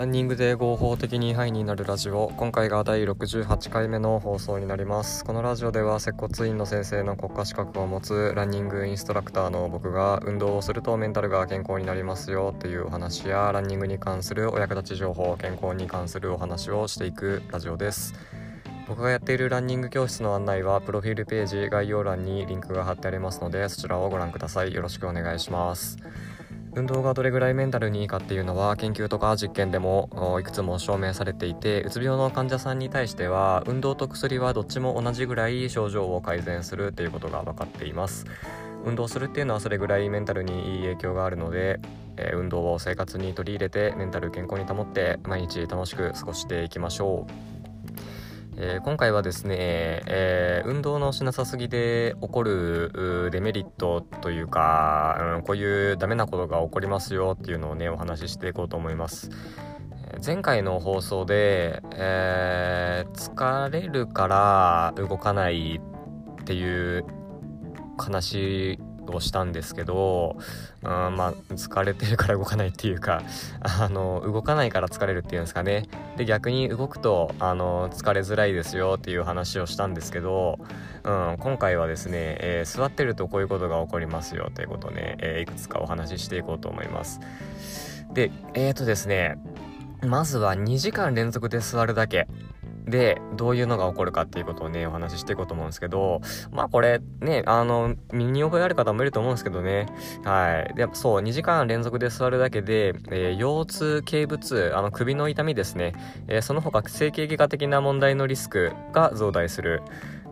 ランニングで合法的にハイになるラジオ。今回が第68回目の放送になります。このラジオでは接骨院の先生の国家資格を持つランニングインストラクターの僕が運動をするとメンタルが健康になりますよっていうお話やランニングに関するお役立ち情報健康に関するお話をしていくラジオです。僕がやっているランニング教室の案内はプロフィールページ概要欄にリンクが貼ってありますのでそちらをご覧ください。よろしくお願いします。運動がどれぐらいメンタルにいいかっていうのは研究とか実験でもいくつも証明されていてうつ病の患者さんに対しては運動と薬はどっちも同じぐらい症状を改善するっていうことが分かっています。運動するっていうのはそれぐらいメンタルにいい影響があるので、えー、運動を生活に取り入れてメンタル健康に保って毎日楽しく過ごしていきましょう。えー、今回はですね、えー、運動のしなさすぎで起こるデメリットというか、うん、こういうダメなことが起こりますよっていうのをねお話ししていこうと思います。前回の放送で、えー、疲れるから動かないっていう話をしたんですけど、うん、まあ疲れてるから動かないっていうかあの動かないから疲れるっていうんですかね。で逆に動くとあの疲れづらいですよっていう話をしたんですけど、うん、今回はですね、えー、座ってるとこういうことが起こりますよということをね、えー、いくつかお話ししていこうと思います。でえーとですねまずは2時間連続で座るだけ。で、どういうのが起こるかっていうことをね、お話ししていこうと思うんですけど、まあこれね、あの、身に覚えある方もいると思うんですけどね、はい。で、そう、2時間連続で座るだけで、えー、腰痛、頸部痛、あの首の痛みですね、えー、その他整形外科的な問題のリスクが増大する。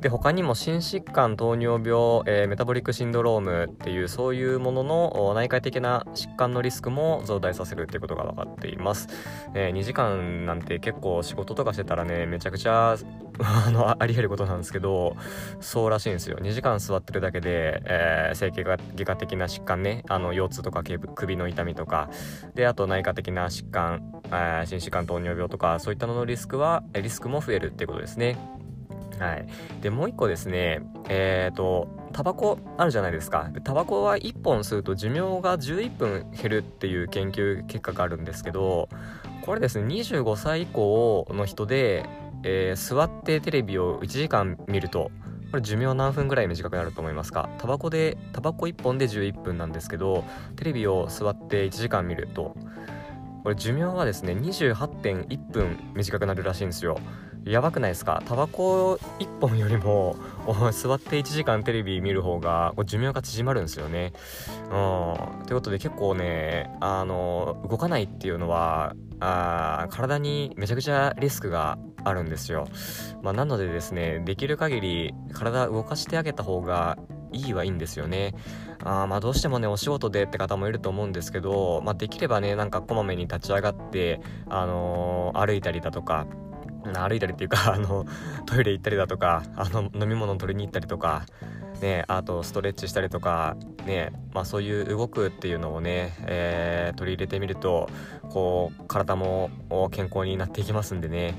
で他にも心疾患糖尿病、えー、メタボリックシンドロームっていうそういうものの内科的な疾患のリスクも増大させるっていうことが分かっています、えー、2時間なんて結構仕事とかしてたらねめちゃくちゃ あのありえることなんですけどそうらしいんですよ。2時間座ってるだけで、えー、整形外科的な疾患ねあの腰痛とか首の痛みとかであと内科的な疾患、えー、心疾患糖尿病とかそういったののリスクはリスクも増えるっていうことですね。はい。で、もう一個ですね、えっ、ー、と、タバコあるじゃないですか。タバコは1本吸うと寿命が11分減るっていう研究結果があるんですけど、これですね、25歳以降の人で、えー、座ってテレビを1時間見ると、これ寿命何分ぐらい短くなると思いますか？タバコで、タバコ1本で11分なんですけど、テレビを座って1時間見ると、これ寿命はですね、28.1分短くなるらしいんですよ。やばくないですか？タバコ1本よりも座って1時間テレビ見る方が寿命が縮まるんですよね。うん。ということで結構ね、あの、動かないっていうのは、あ体にめちゃくちゃリスクがあるんですよ。まあ、なのでですね、できる限り体動かしてあげた方がいいはいいんですよね。あまあどうしてもねお仕事でって方もいると思うんですけど、まあ、できればねなんかこまめに立ち上がって、あのー、歩いたりだとか歩いたりっていうかあのトイレ行ったりだとかあの飲み物を取りに行ったりとかねあとストレッチしたりとかねまあそういう動くっていうのをね、えー、取り入れてみるとこう体も健康になっていきますんでね。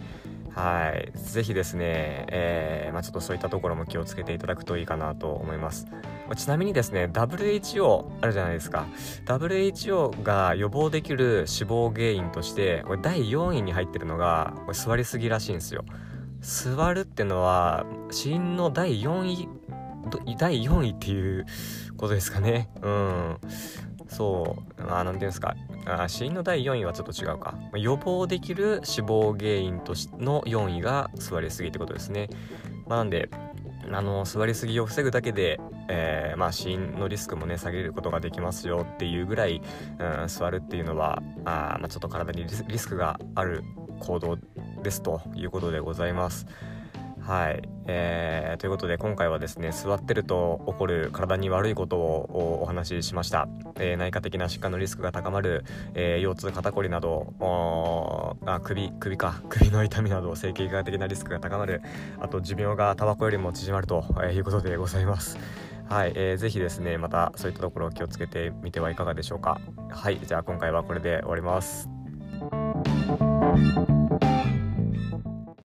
はい。ぜひですね、えー、まあ、ちょっとそういったところも気をつけていただくといいかなと思います。まあ、ちなみにですね、WHO あるじゃないですか。WHO が予防できる死亡原因として、これ第4位に入ってるのが、これ座りすぎらしいんですよ。座るってのは、死因の第4位、第4位っていうことですかね。うん。そう、まあ、なんていうんですか。あ死因の第4位はちょっと違うか。予防できる死亡原因としの4位が座りすぎってことですね。まあ、なんで、あの座りすぎを防ぐだけで、えー、まあ、死因のリスクもね下げることができますよっていうぐらい、うん、座るっていうのはあ、まあ、ちょっと体にリスクがある行動ですということでございます。はい、えー、ということで今回はですね座ってると起こる体に悪いことをお話ししました、えー、内科的な疾患のリスクが高まる、えー、腰痛肩こりなどあ首首か。首の痛みなど整形外科的なリスクが高まる。あと寿命がタバコよりも縮まるということでございます。はい、えー、ぜひですねまたそういったところを気をつけてみてはいかがでしょうか。はい。じゃあ今回はこれで終わります。